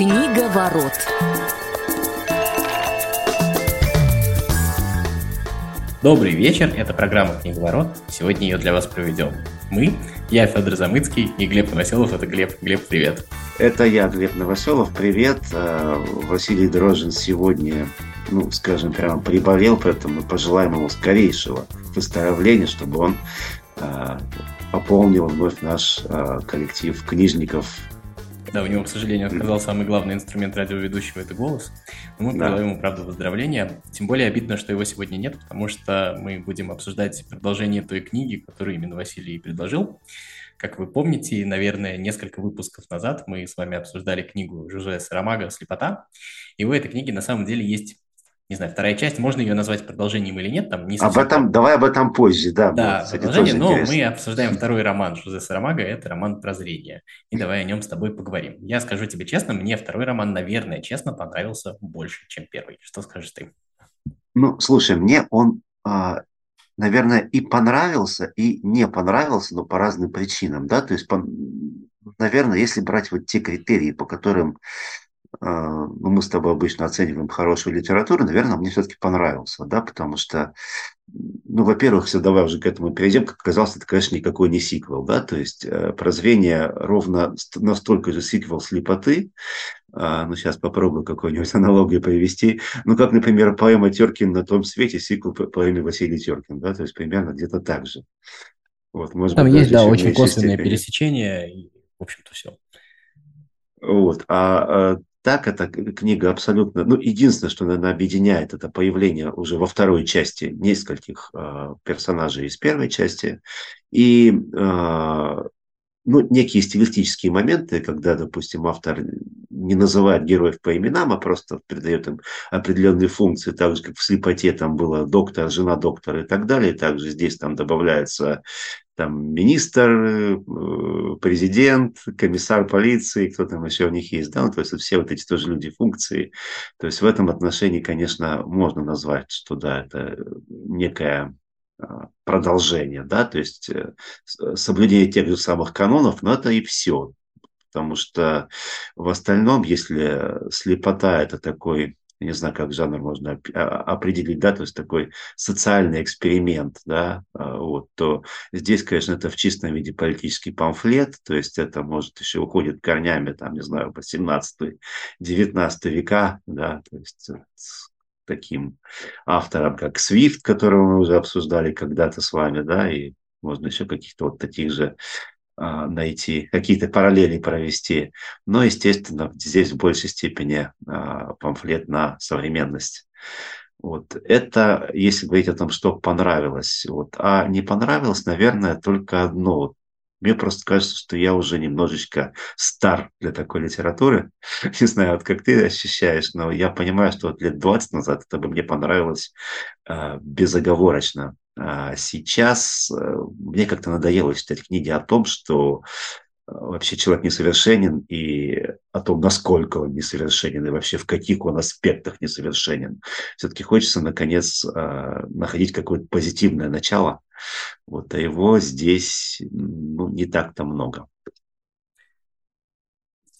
Книга ворот. Добрый вечер, это программа «Книговорот». Сегодня ее для вас проведем. Мы, я Федор Замыцкий и Глеб Новоселов. Это Глеб. Глеб, привет. Это я, Глеб Новоселов. Привет. Э, Василий Дрожин сегодня, ну, скажем, прямо приболел, поэтому мы пожелаем ему скорейшего выздоровления, чтобы он э, пополнил вновь наш э, коллектив книжников да, у него, к сожалению, отказал самый главный инструмент радиоведущего – это голос. Но мы да. ему, правда, выздоровления. Тем более обидно, что его сегодня нет, потому что мы будем обсуждать продолжение той книги, которую именно Василий предложил. Как вы помните, наверное, несколько выпусков назад мы с вами обсуждали книгу Жузе Сарамага «Слепота». И у этой книги на самом деле есть не знаю, вторая часть, можно ее назвать продолжением или нет, там не Об этом, давай об этом позже, да. Да, продолжение, но интересно. мы обсуждаем второй роман Жузе Сарамага, это роман «Прозрение», и давай о нем с тобой поговорим. Я скажу тебе честно, мне второй роман, наверное, честно, понравился больше, чем первый. Что скажешь ты? Ну, слушай, мне он, а, наверное, и понравился, и не понравился, но по разным причинам, да, то есть, наверное, если брать вот те критерии, по которым ну, мы с тобой обычно оцениваем хорошую литературу, наверное, мне все-таки понравился, да, потому что, ну, во-первых, все, давай уже к этому перейдем, как оказалось, это, конечно, никакой не сиквел, да, то есть э, прозрение ровно настолько же сиквел слепоты, э, ну, сейчас попробую какую-нибудь аналогию привести, ну, как, например, поэма Теркин на том свете, сиквел по поэме Василий Теркин, да, то есть примерно где-то так же. Вот, может Там быть, есть, да, очень косвенное степени. пересечение, и, в общем-то, все. Вот. А, а так эта книга абсолютно... Ну, единственное, что она объединяет, это появление уже во второй части нескольких э, персонажей из первой части. И э, ну, некие стилистические моменты, когда, допустим, автор не называет героев по именам, а просто придает им определенные функции, так же, как в «Слепоте» там было доктор, жена доктора и так далее. Также здесь там добавляется там министр, э, президент, комиссар полиции, кто там еще у них есть, да, ну, то есть все вот эти тоже люди функции. То есть в этом отношении, конечно, можно назвать, что да, это некое а, продолжение, да, то есть э, соблюдение тех же самых канонов, но это и все. Потому что в остальном, если слепота – это такой не знаю, как жанр можно а, определить, да, то есть такой социальный эксперимент, да, а, вот, то здесь, конечно, это в чистом виде политический памфлет, то есть это, может, еще уходит корнями, там, не знаю, по 17-19 века, да, то есть таким автором, как Свифт, которого мы уже обсуждали когда-то с вами, да, и можно еще каких-то вот таких же а, найти, какие-то параллели провести. Но, естественно, здесь в большей степени а, памфлет на современность. Вот. Это, если говорить о том, что понравилось. Вот. А не понравилось, наверное, только одно. Вот. Мне просто кажется, что я уже немножечко стар для такой литературы. Не знаю, вот как ты ощущаешь, но я понимаю, что вот лет 20 назад это бы мне понравилось э, безоговорочно. А сейчас э, мне как-то надоело читать книги о том, что вообще человек несовершенен и о том, насколько он несовершенен и вообще в каких он аспектах несовершенен. Все-таки хочется, наконец, э, находить какое-то позитивное начало, вот, а его здесь ну, не так-то много.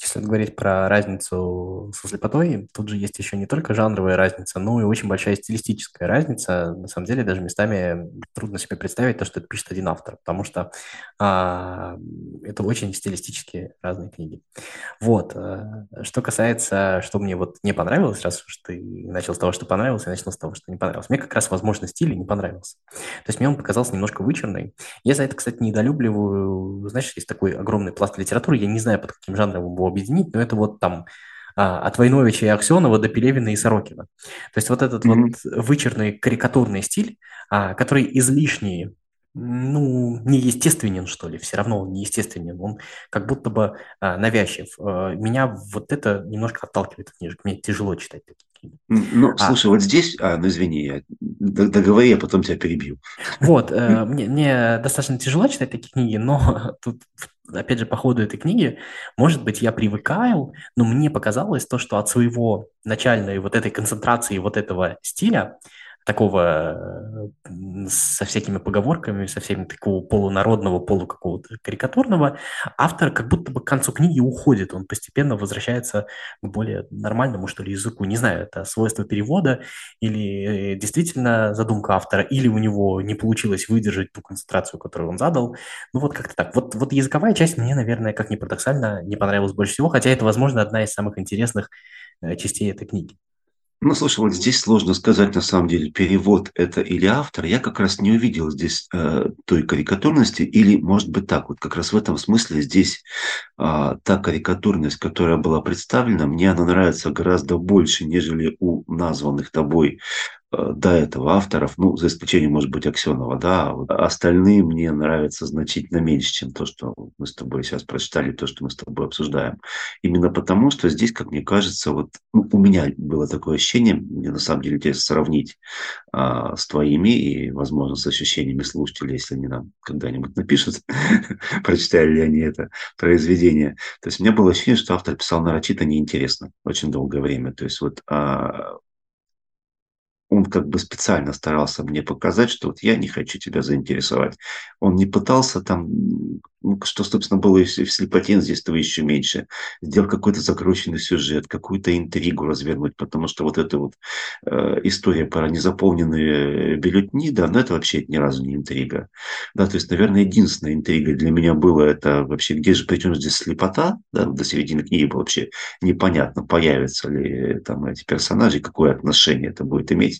Если говорить про разницу со слепотой, тут же есть еще не только жанровая разница, но и очень большая стилистическая разница. На самом деле даже местами трудно себе представить то, что это пишет один автор, потому что а, это очень стилистически разные книги. Вот. А, что касается, что мне вот не понравилось, раз уж ты начал с того, что понравилось, я начал с того, что не понравилось. Мне как раз, возможно, стиль не понравился. То есть мне он показался немножко вычурный. Я за это, кстати, недолюбливаю. Знаешь, есть такой огромный пласт литературы, я не знаю, под каким жанром его объединить, но это вот там а, от Войновича и Аксенова до Пелевина и Сорокина. То есть вот этот mm-hmm. вот вычурный карикатурный стиль, а, который излишний, ну, неестественен, что ли, все равно он неестественен, он как будто бы а, навязчив. А, меня вот это немножко отталкивает от книжек, мне тяжело читать такие книги. Ну, а, слушай, вот здесь, а, ну извини, я договори, я потом тебя перебью. Вот, э, мне, мне достаточно тяжело читать такие книги, но тут опять же, по ходу этой книги, может быть, я привыкаю, но мне показалось то, что от своего начальной вот этой концентрации вот этого стиля такого со всякими поговорками, со всеми такого полународного, полу какого-то карикатурного, автор как будто бы к концу книги уходит, он постепенно возвращается к более нормальному, что ли, языку. Не знаю, это свойство перевода или действительно задумка автора, или у него не получилось выдержать ту концентрацию, которую он задал. Ну вот как-то так. Вот, вот языковая часть мне, наверное, как ни парадоксально, не понравилась больше всего, хотя это, возможно, одна из самых интересных э, частей этой книги. Ну, слушай, вот здесь сложно сказать, на самом деле, перевод это или автор. Я как раз не увидел здесь э, той карикатурности, или, может быть, так, вот как раз в этом смысле здесь э, та карикатурность, которая была представлена, мне она нравится гораздо больше, нежели у названных тобой до этого авторов, ну, за исключением, может быть, Аксенова, да, а остальные мне нравятся значительно меньше, чем то, что мы с тобой сейчас прочитали, то, что мы с тобой обсуждаем. Именно потому, что здесь, как мне кажется, вот ну, у меня было такое ощущение, мне на самом деле интересно сравнить а, с твоими и, возможно, с ощущениями слушателей, если они нам когда-нибудь напишут, прочитали ли они это произведение. То есть у меня было ощущение, что автор писал нарочито неинтересно очень долгое время. То есть вот а, он как бы специально старался мне показать, что вот я не хочу тебя заинтересовать. Он не пытался там, ну, что, собственно, было и в слепоте, здесь этого еще меньше, сделать какой-то закрученный сюжет, какую-то интригу развернуть, потому что вот эта вот э, история про незаполненные бюллетни, да, ну это вообще ни разу не интрига. Да, то есть, наверное, единственная интрига для меня была это вообще, где же, причем здесь слепота, да, до середины книги вообще непонятно, появятся ли там эти персонажи, какое отношение это будет иметь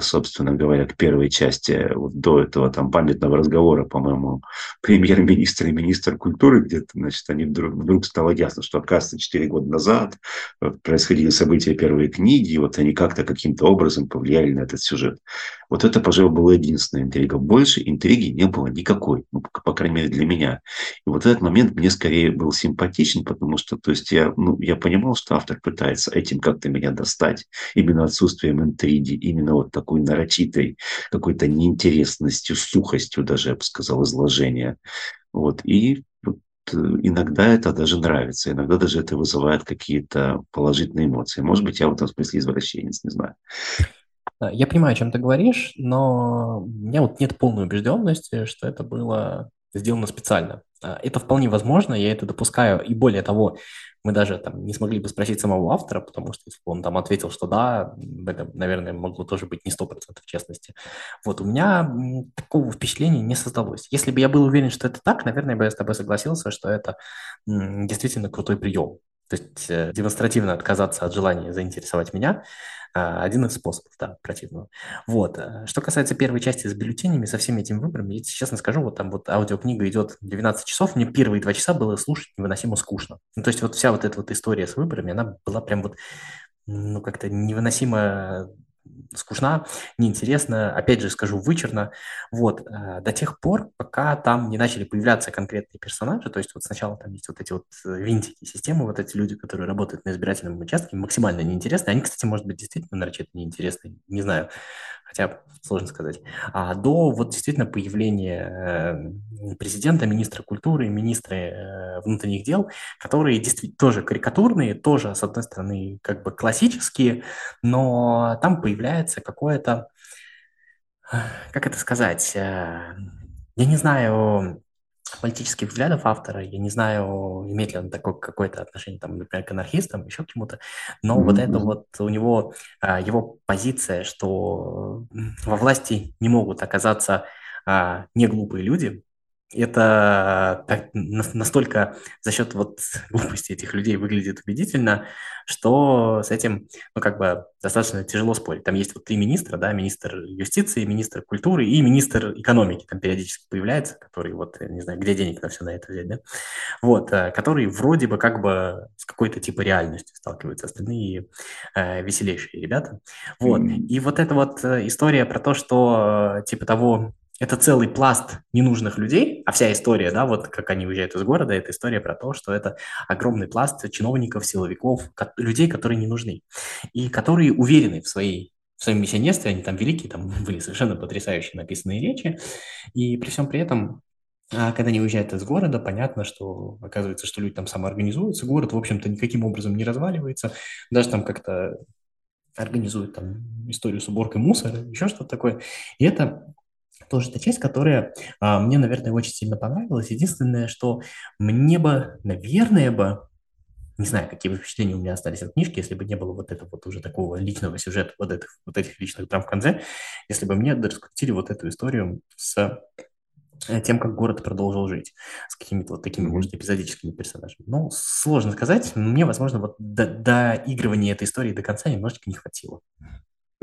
собственно говоря, к первой части вот до этого там памятного разговора, по-моему, премьер-министр и министр культуры где-то, значит, они вдруг, вдруг стало ясно, что, оказывается, 4 года назад происходили события первой книги, и вот они как-то каким-то образом повлияли на этот сюжет. Вот это, пожалуй, была единственная интрига. Больше интриги не было никакой, ну, по крайней мере, для меня. И вот этот момент мне скорее был симпатичен, потому что, то есть я, ну, я понимал, что автор пытается этим как-то меня достать, именно отсутствием интриги, именно вот такой нарочитой какой-то неинтересностью, сухостью даже, я бы сказал, изложения. Вот. И вот э, иногда это даже нравится, иногда даже это вызывает какие-то положительные эмоции. Может быть, я в этом смысле извращенец, не знаю. Я понимаю, о чем ты говоришь, но у меня вот нет полной убежденности, что это было сделано специально. А, это вполне возможно, я это допускаю. И более того, мы даже там не смогли бы спросить самого автора, потому что если бы он там ответил, что да, это, наверное, могло тоже быть не сто процентов честности. Вот у меня такого впечатления не создалось. Если бы я был уверен, что это так, наверное, бы я с тобой согласился, что это действительно крутой прием. То есть э, демонстративно отказаться от желания заинтересовать меня а, – один из способов, да, противного. Вот. Э, что касается первой части с бюллетенями, со всеми этими выборами, я честно скажу, вот там вот аудиокнига идет 12 часов, мне первые два часа было слушать невыносимо скучно. Ну, то есть вот вся вот эта вот история с выборами, она была прям вот ну, как-то невыносимо скучна, неинтересна, опять же скажу, вычурно, вот, э, до тех пор, пока там не начали появляться конкретные персонажи, то есть вот сначала там есть вот эти вот э, винтики системы, вот эти люди, которые работают на избирательном участке, максимально неинтересны, они, кстати, может быть, действительно нарочито неинтересны, не знаю, хотя сложно сказать, а до вот действительно появления э, президента, министра культуры, министра внутренних дел, которые действительно тоже карикатурные, тоже, с одной стороны, как бы классические, но там появляется какое-то, как это сказать, э, я не знаю, политических взглядов автора. Я не знаю, имеет ли он такое какое-то отношение, там, например, к анархистам, еще к чему-то. Но mm-hmm. вот это вот у него, а, его позиция, что во власти не могут оказаться а, не глупые люди, это так, настолько за счет вот глупости этих людей выглядит убедительно, что с этим, ну, как бы достаточно тяжело спорить. Там есть вот три министра, да, министр юстиции, министр культуры и министр экономики там периодически появляется, который вот, не знаю, где денег на все на это взять, да, вот, э, который вроде бы как бы с какой-то типа реальностью сталкиваются, остальные э, веселейшие ребята. Вот, и вот эта вот э, история про то, что э, типа того, это целый пласт ненужных людей, а вся история, да, вот как они уезжают из города, это история про то, что это огромный пласт чиновников, силовиков, людей, которые не нужны, и которые уверены в своей в своем миссионерстве, они там великие, там были совершенно потрясающие написанные речи, и при всем при этом а когда они уезжают из города, понятно, что оказывается, что люди там самоорганизуются, город, в общем-то, никаким образом не разваливается, даже там как-то организует там историю с уборкой мусора, еще что-то такое. И это тоже та часть, которая а, мне, наверное, очень сильно понравилась. Единственное, что мне бы, наверное, бы не знаю, какие бы впечатления у меня остались от книжки, если бы не было вот этого вот уже такого личного сюжета, вот этих, вот этих личных драм в конце, если бы мне раскрутили вот эту историю с э, тем, как город продолжил жить, с какими-то вот такими, может, эпизодическими персонажами. Ну, сложно сказать. Мне, возможно, вот до, до игрывания этой истории до конца немножечко не хватило.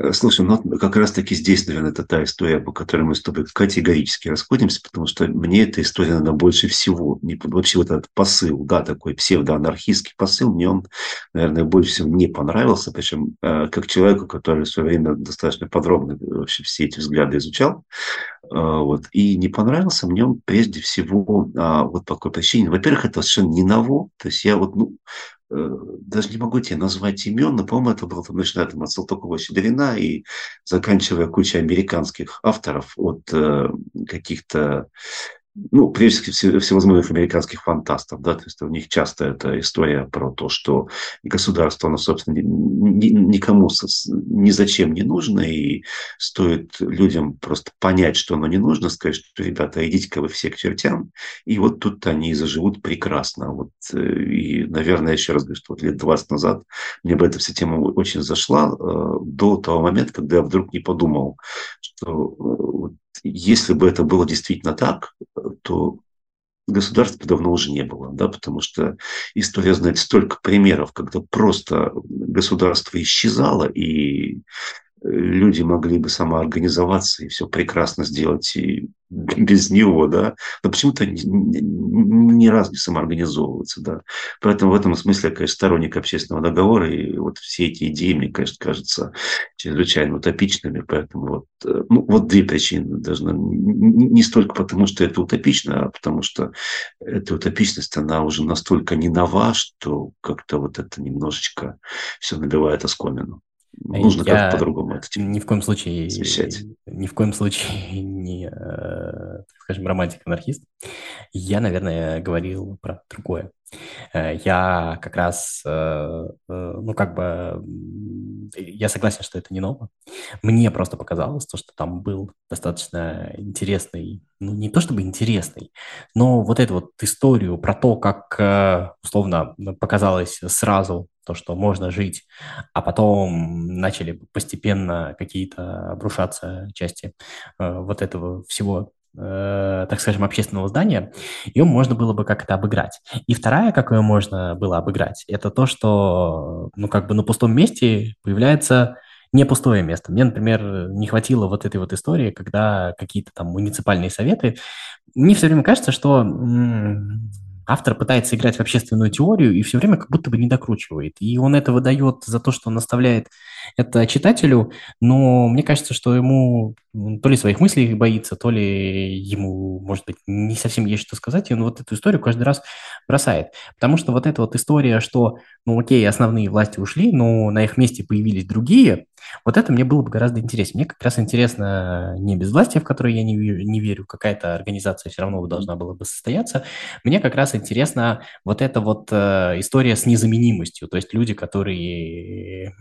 Э, слушай, ну как раз-таки здесь, наверное, это та история, по которой мы с тобой категорически расходимся, потому что мне эта история, наверное, больше всего, не, вообще вот этот посыл, да, такой псевдоанархистский посыл, мне он, наверное, больше всего не понравился, причем э, как человеку, который в свое время достаточно подробно вообще все эти взгляды изучал, э, вот, и не понравился мне он прежде всего э, вот по какой причине. Во-первых, это совершенно не ново, то есть я вот, ну, Э, даже не могу тебе назвать имен, но, по-моему, это был, там, начиная там, от Салтыкова-Щедрина и заканчивая кучей американских авторов от э, каких-то ну, прежде всего, всевозможных американских фантастов, да, то есть у них часто это история про то, что государство, оно, собственно, никому ни зачем не нужно, и стоит людям просто понять, что оно не нужно, сказать, что, ребята, идите-ка вы все к чертям, и вот тут они заживут прекрасно. Вот, э, и, наверное, еще раз говорю, что вот лет 20 назад мне бы эта вся тема очень зашла э, до того момента, когда я вдруг не подумал, что э, если бы это было действительно так, то государства давно уже не было, да, потому что история знает столько примеров, когда просто государство исчезало, и люди могли бы самоорганизоваться и все прекрасно сделать и без него, да, но почему-то ни, разу не самоорганизовываются, да. Поэтому в этом смысле я, конечно, сторонник общественного договора, и вот все эти идеи, мне, конечно, кажутся чрезвычайно утопичными, поэтому вот, э, ну, вот две причины должны, не столько потому, что это утопично, а потому что эта утопичность, она уже настолько не нова, что как-то вот это немножечко все набивает оскомину. Нужно я как-то по-другому это ни в коем случае освещать. Ни в коем случае не, э, скажем, романтик-анархист. Я, наверное, говорил про другое. Э, я как раз, э, ну, как бы, я согласен, что это не ново. Мне просто показалось то, что там был достаточно интересный, ну, не то чтобы интересный, но вот эту вот историю про то, как, условно, показалось сразу то, что можно жить, а потом начали постепенно какие-то обрушаться части э, вот этого всего э, так скажем, общественного здания, ее можно было бы как-то обыграть. И вторая, как ее можно было обыграть, это то, что, ну, как бы на пустом месте появляется не пустое место. Мне, например, не хватило вот этой вот истории, когда какие-то там муниципальные советы... Мне все время кажется, что автор пытается играть в общественную теорию и все время как будто бы не докручивает. И он это выдает за то, что он наставляет это читателю, но мне кажется, что ему то ли своих мыслей боится, то ли ему, может быть, не совсем есть что сказать, и он вот эту историю каждый раз бросает. Потому что вот эта вот история, что, ну окей, основные власти ушли, но на их месте появились другие, вот это мне было бы гораздо интереснее. Мне как раз интересно не безвластие, в которое я не, не верю, какая-то организация все равно должна была бы состояться. Мне как раз интересна вот эта вот э, история с незаменимостью, то есть люди, которые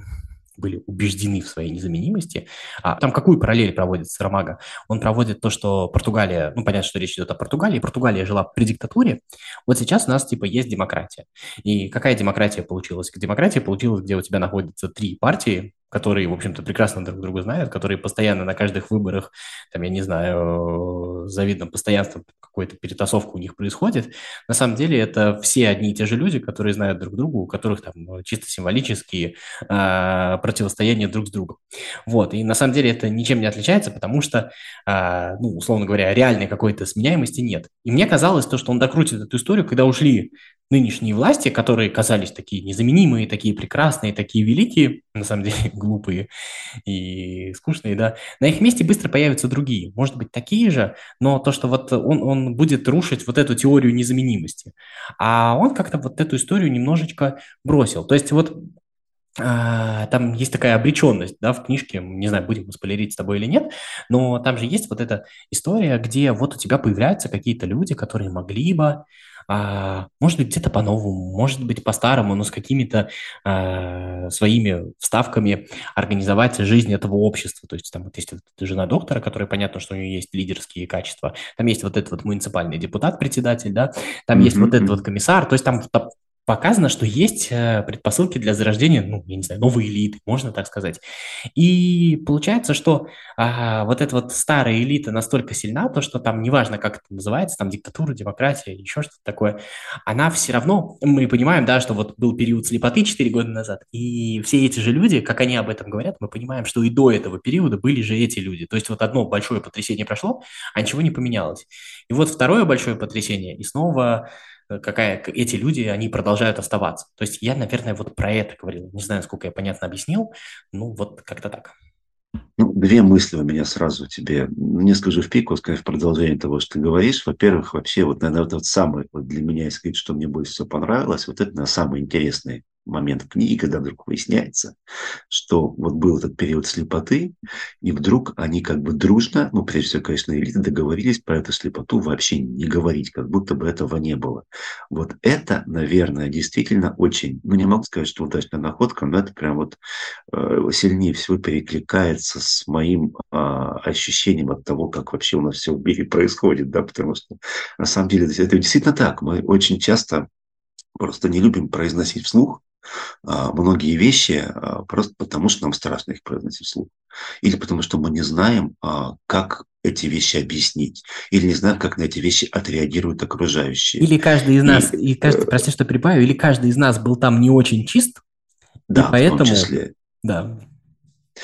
были убеждены в своей незаменимости. А там какую параллель проводит Сарамага? Он проводит то, что Португалия, ну, понятно, что речь идет о Португалии, Португалия жила при диктатуре, вот сейчас у нас, типа, есть демократия. И какая демократия получилась? Демократия получилась, где у тебя находятся три партии, которые, в общем-то, прекрасно друг друга знают, которые постоянно на каждых выборах, там, я не знаю, завидным постоянством какой-то перетасовка у них происходит. На самом деле это все одни и те же люди, которые знают друг друга, у которых там ну, чисто символические э, противостояния друг с другом. Вот, и на самом деле это ничем не отличается, потому что, э, ну, условно говоря, реальной какой-то сменяемости нет. И мне казалось то, что он докрутит эту историю, когда ушли нынешние власти, которые казались такие незаменимые, такие прекрасные, такие великие, на самом деле глупые и скучные, да, на их месте быстро появятся другие, может быть, такие же, но то, что вот он, он будет рушить вот эту теорию незаменимости. А он как-то вот эту историю немножечко бросил. То есть вот там есть такая обреченность, да, в книжке, не знаю, будем мы спойлерить с тобой или нет, но там же есть вот эта история, где вот у тебя появляются какие-то люди, которые могли бы, а, может быть, где-то по-новому, может быть, по-старому, но с какими-то а, своими вставками организовать жизнь этого общества. То есть там вот есть вот жена доктора, которая понятно, что у нее есть лидерские качества, там есть вот этот вот муниципальный депутат, председатель, да, там есть вот этот вот комиссар, то есть там показано, что есть э, предпосылки для зарождения, ну, я не знаю, новой элиты, можно так сказать. И получается, что а, вот эта вот старая элита настолько сильна, то, что там, неважно, как это называется, там диктатура, демократия, еще что-то такое, она все равно, мы понимаем, да, что вот был период слепоты 4 года назад, и все эти же люди, как они об этом говорят, мы понимаем, что и до этого периода были же эти люди. То есть вот одно большое потрясение прошло, а ничего не поменялось. И вот второе большое потрясение, и снова какая эти люди, они продолжают оставаться. То есть я, наверное, вот про это говорил. Не знаю, сколько я понятно объяснил, ну вот как-то так. Ну, две мысли у меня сразу тебе. Ну, не скажу в пику, скажу в продолжение того, что ты говоришь. Во-первых, вообще, вот, наверное, вот, самый, вот для меня, если сказать, что мне больше всего понравилось, вот это, наверное, самый интересный момент в книге, когда вдруг выясняется, что вот был этот период слепоты, и вдруг они как бы дружно, ну, прежде всего, конечно, элиты договорились про эту слепоту вообще не говорить, как будто бы этого не было. Вот это, наверное, действительно очень, ну, не могу сказать, что удачная находка, но это прям вот э, сильнее всего перекликается с моим э, ощущением от того, как вообще у нас все в мире происходит, да, потому что на самом деле это действительно так. Мы очень часто просто не любим произносить вслух, многие вещи а, просто потому, что нам страшно их произносить вслух. Или потому, что мы не знаем, а, как эти вещи объяснить. Или не знаем, как на эти вещи отреагируют окружающие. Или каждый из нас, и, и каждый, э, прости, что прибавлю, или каждый из нас был там не очень чист, да, и поэтому, в том числе. Да,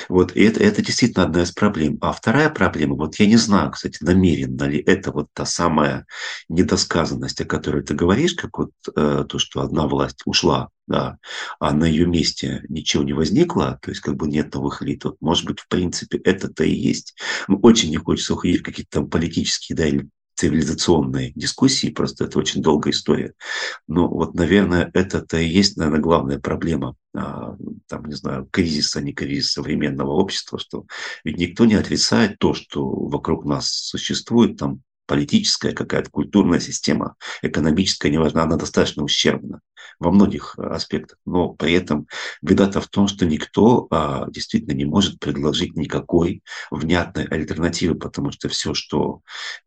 вот, и это, это действительно одна из проблем. А вторая проблема, вот я не знаю, кстати, намеренно ли это вот та самая недосказанность, о которой ты говоришь, как вот э, то, что одна власть ушла, да, а на ее месте ничего не возникло, то есть как бы нет новых элит. Вот, может быть, в принципе, это-то и есть. Ну, очень не хочется уходить в какие-то там политические, да, или цивилизационной дискуссии, просто это очень долгая история. Но вот, наверное, это-то и есть, наверное, главная проблема, а, там, не знаю, кризиса, не кризис современного общества, что ведь никто не отрицает то, что вокруг нас существует, там, политическая какая-то культурная система, экономическая, неважно, она достаточно ущербна во многих э, аспектах. Но при этом беда-то в том, что никто а, действительно не может предложить никакой внятной альтернативы, потому что все, что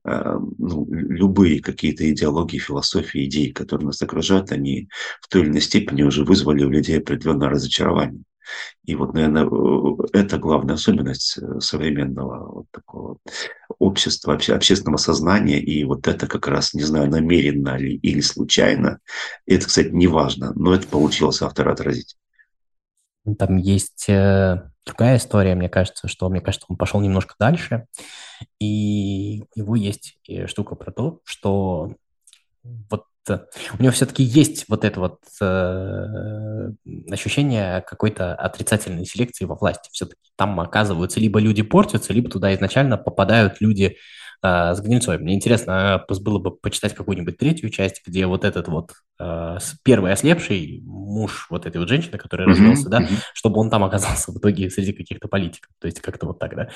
а, ну, любые какие-то идеологии, философии, идеи, которые нас окружают, они в той или иной степени уже вызвали у людей определенное разочарование. И вот, наверное, это главная особенность э, современного вот такого общества, общественного сознания. И вот это как раз, не знаю, намеренно ли или случайно. Это, кстати, не важно, но это получилось автора отразить. Там есть э, другая история, мне кажется, что, мне кажется, он пошел немножко дальше, и у него есть штука про то, что вот у него все-таки есть вот это вот э, ощущение какой-то отрицательной селекции во власти. Все-таки там оказываются либо люди портятся, либо туда изначально попадают люди э, с гнильцой. Мне интересно э, было бы почитать какую-нибудь третью часть, где вот этот вот первый ослепший муж вот этой вот женщины, которая mm-hmm. развелся, да, mm-hmm. чтобы он там оказался в итоге среди каких-то политиков. То есть как-то вот так, да.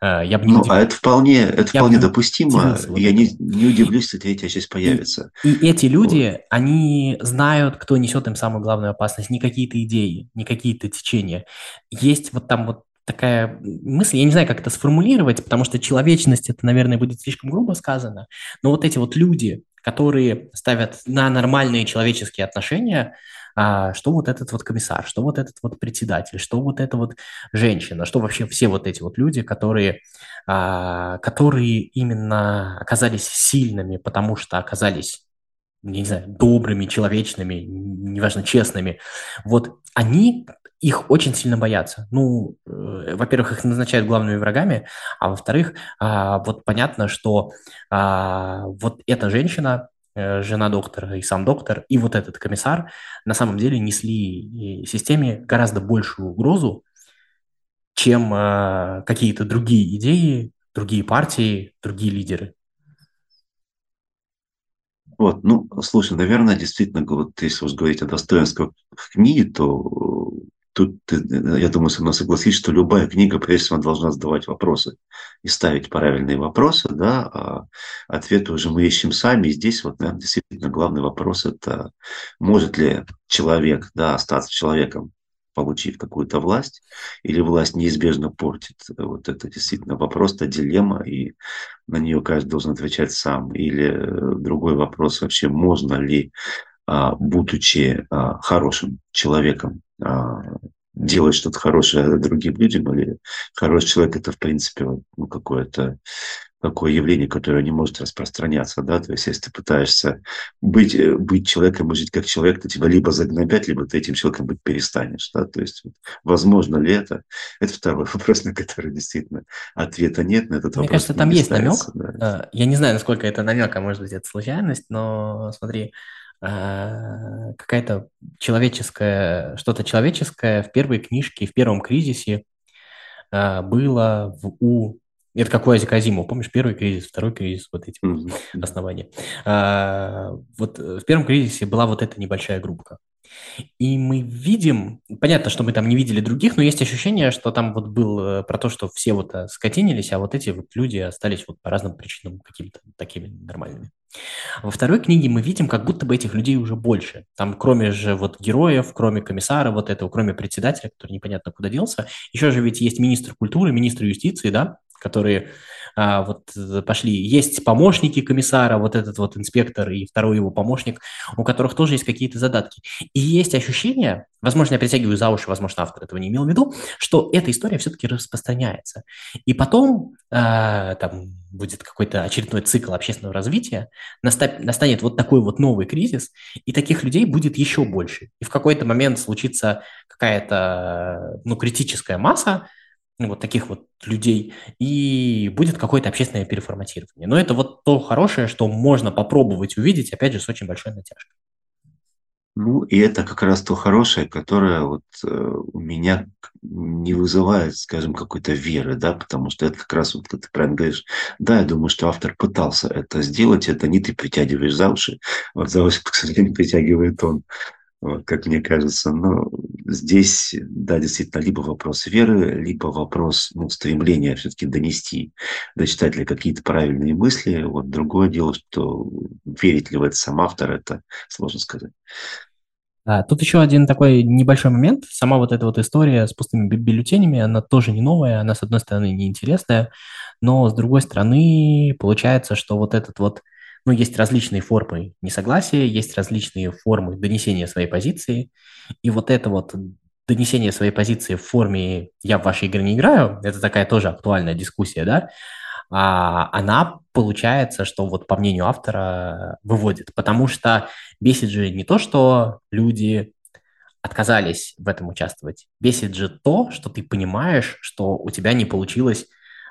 Э, я бы не ну, удив... а это вполне, это я вполне допустимо. Вот я не, не удивлюсь, если третья часть появится. И, и эти люди, вот. они знают, кто несет им самую главную опасность, не какие-то идеи, не какие-то течения. Есть вот там вот такая мысль, я не знаю, как это сформулировать, потому что человечность, это, наверное, будет слишком грубо сказано, но вот эти вот люди, которые ставят на нормальные человеческие отношения, а, что вот этот вот комиссар, что вот этот вот председатель, что вот эта вот женщина, что вообще все вот эти вот люди, которые, а, которые именно оказались сильными, потому что оказались не знаю, добрыми, человечными, неважно, честными, вот они их очень сильно боятся. Ну, э, во-первых, их назначают главными врагами, а во-вторых, а, вот понятно, что а, вот эта женщина, э, жена доктора и сам доктор, и вот этот комиссар на самом деле несли системе гораздо большую угрозу, чем а, какие-то другие идеи, другие партии, другие лидеры. Вот, ну, слушай, наверное, действительно, вот если уж говорить о достоинствах книги, то тут, я думаю, со мной согласись, что любая книга, прежде всего, должна задавать вопросы и ставить правильные вопросы, да, а ответы уже мы ищем сами. И здесь вот, наверное, действительно главный вопрос – это может ли человек, да, остаться человеком, получив какую-то власть, или власть неизбежно портит. Вот это действительно вопрос, это дилемма, и на нее каждый должен отвечать сам. Или э, другой вопрос вообще, можно ли, будучи а, хорошим человеком, а, делать что-то хорошее другим людям, или хороший человек это, в принципе, ну, какое-то такое явление, которое не может распространяться, да, то есть если ты пытаешься быть, э, быть человеком и жить как человек, то тебя либо загнобят, либо ты этим человеком быть перестанешь, да, то есть вот, возможно ли это? Это второй вопрос, на который действительно ответа нет, на этот Мне вопрос кажется, там есть намек, да. Э, я не знаю, насколько это намек, а может быть это случайность, но смотри, какая-то человеческая, что-то человеческое в первой книжке, в первом кризисе было в, у это как у Азика Азимова, помнишь, первый кризис, второй кризис, вот эти mm-hmm. основания. А, вот в первом кризисе была вот эта небольшая группа. И мы видим, понятно, что мы там не видели других, но есть ощущение, что там вот был э, про то, что все вот э, скотинились, а вот эти вот люди остались вот по разным причинам какими-то такими нормальными. Во второй книге мы видим, как будто бы этих людей уже больше. Там кроме же вот героев, кроме комиссара вот этого, кроме председателя, который непонятно куда делся, еще же ведь есть министр культуры, министр юстиции, да, которые а, вот э, пошли. Есть помощники комиссара, вот этот вот инспектор и второй его помощник, у которых тоже есть какие-то задатки. И есть ощущение, возможно, я притягиваю за уши, возможно, автор этого не имел в виду, что эта история все-таки распространяется. И потом а, там будет какой-то очередной цикл общественного развития, настанет вот такой вот новый кризис, и таких людей будет еще больше. И в какой-то момент случится какая-то ну, критическая масса, вот таких вот людей, и будет какое-то общественное переформатирование. Но это вот то хорошее, что можно попробовать увидеть, опять же, с очень большой натяжкой. Ну, и это как раз то хорошее, которое вот э, у меня не вызывает, скажем, какой-то веры, да, потому что это как раз вот, ты правильно говоришь, да, я думаю, что автор пытался это сделать, это не ты притягиваешь за уши, вот за уши, к сожалению, притягивает он вот, как мне кажется. Но здесь, да, действительно, либо вопрос веры, либо вопрос ну, стремления все-таки донести до читателя какие-то правильные мысли. Вот другое дело, что верить ли в это сам автор, это сложно сказать. Да, тут еще один такой небольшой момент. Сама вот эта вот история с пустыми бюллетенями, она тоже не новая, она, с одной стороны, неинтересная, но, с другой стороны, получается, что вот этот вот ну, есть различные формы несогласия, есть различные формы донесения своей позиции, и вот это вот донесение своей позиции в форме «я в вашей игры не играю», это такая тоже актуальная дискуссия, да, а, она получается, что вот по мнению автора выводит, потому что бесит же не то, что люди отказались в этом участвовать, бесит же то, что ты понимаешь, что у тебя не получилось,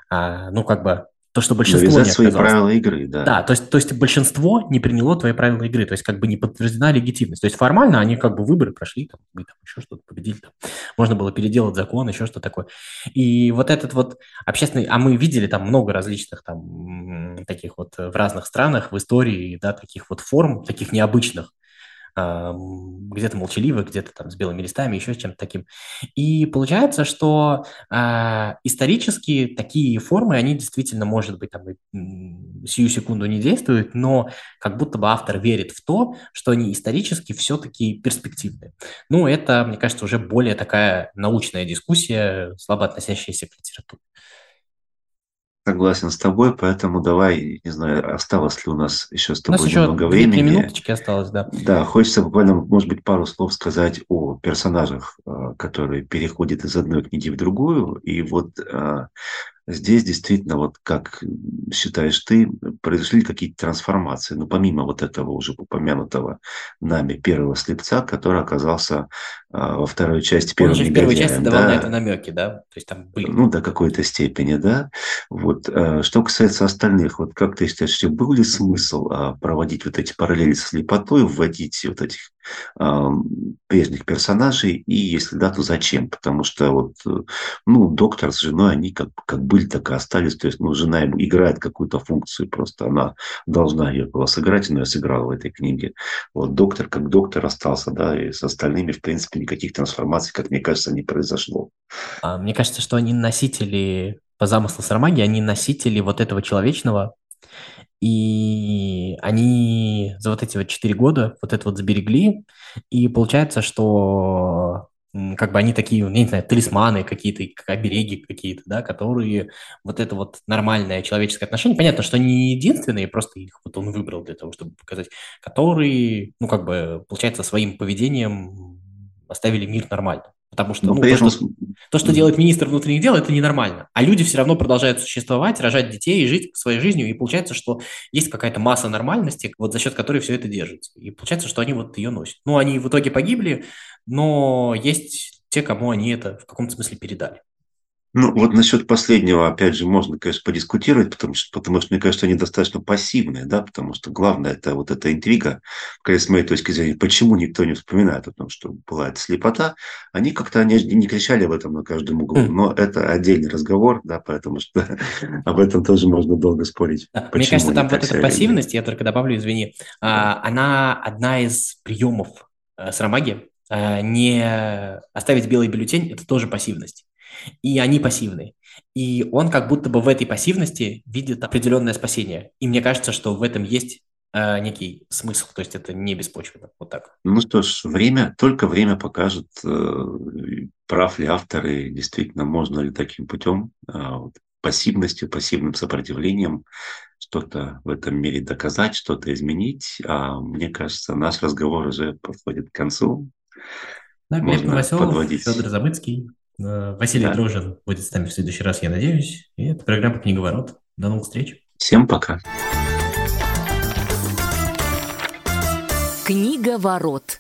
а, ну, как бы то, что большинство Навязать не свои правила игры, да. Да, то есть, то есть большинство не приняло твои правила игры, то есть как бы не подтверждена легитимность. То есть формально они как бы выборы прошли, там, мы там еще что-то победили, там, можно было переделать закон, еще что такое. И вот этот вот общественный, а мы видели там много различных там таких вот в разных странах, в истории, да, таких вот форм, таких необычных, где-то молчаливых, где-то там с белыми листами, еще с чем-то таким. И получается, что э, исторически такие формы, они действительно, может быть, там сию секунду не действуют, но как будто бы автор верит в то, что они исторически все-таки перспективны. Ну, это, мне кажется, уже более такая научная дискуссия, слабо относящаяся к литературе. Согласен с тобой, поэтому давай, не знаю, осталось ли у нас еще с тобой у нас еще немного времени. минуточки осталось, да. Да, хочется буквально, может быть, пару слов сказать о персонажах, э, которые переходят из одной книги в другую. И вот э, Здесь действительно, вот как считаешь ты, произошли какие-то трансформации, ну, помимо вот этого уже упомянутого нами первого слепца, который оказался а, во второй части первого Он в первой части давал да? на это намеки, да? То есть там были. Ну, до какой-то степени, да. Вот. А, что касается остальных, вот как ты считаешь, был ли смысл а, проводить вот эти параллели с слепотой, вводить вот этих прежних персонажей, и если да, то зачем? Потому что вот, ну, доктор с женой, они как, как были, так и остались. То есть, ну, жена играет какую-то функцию, просто она должна ее была сыграть, но я сыграла в этой книге. Вот доктор как доктор остался, да, и с остальными, в принципе, никаких трансформаций, как мне кажется, не произошло. А, мне кажется, что они носители по замыслу Сарамаги, они носители вот этого человечного, и они за вот эти вот четыре года вот это вот заберегли, и получается, что как бы они такие, я не знаю, талисманы какие-то, как обереги какие-то, да, которые вот это вот нормальное человеческое отношение, понятно, что они не единственные, просто их вот он выбрал для того, чтобы показать, которые, ну, как бы, получается, своим поведением оставили мир нормально. Потому что, ну, то, что, то, что делает министр внутренних дел, это ненормально. А люди все равно продолжают существовать, рожать детей и жить своей жизнью. И получается, что есть какая-то масса нормальности, вот за счет которой все это держится. И получается, что они вот ее носят. Ну, они в итоге погибли, но есть те, кому они это в каком-то смысле передали. Ну, вот насчет последнего, опять же, можно, конечно, подискутировать, потому что, потому что мне кажется, они достаточно пассивные, да, потому что главное – это вот эта интрига, с моей точки зрения, почему никто не вспоминает о том, что была эта слепота, они как-то не, не кричали об этом на каждом углу, хм. но это отдельный разговор, да, потому что об этом тоже можно долго спорить. Мне кажется, там вот эта пассивность, я только добавлю, извини, а, она одна из приемов э, срамаги, а, не оставить белый бюллетень – это тоже пассивность и они пассивны. И он как будто бы в этой пассивности видит определенное спасение. И мне кажется, что в этом есть э, некий смысл, то есть это не беспочвенно, вот так. Ну что ж, время, только время покажет, э, прав ли автор и действительно можно ли таким путем, э, вот, пассивностью, пассивным сопротивлением что-то в этом мире доказать, что-то изменить. А мне кажется, наш разговор уже подходит к концу. Да, Глеб Новоселов, подводить. Федор Замыцкий. Э, Василий да. Дрожин будет с нами в следующий раз, я надеюсь. И это программа «Книговорот». До новых встреч. Всем пока. Книговорот.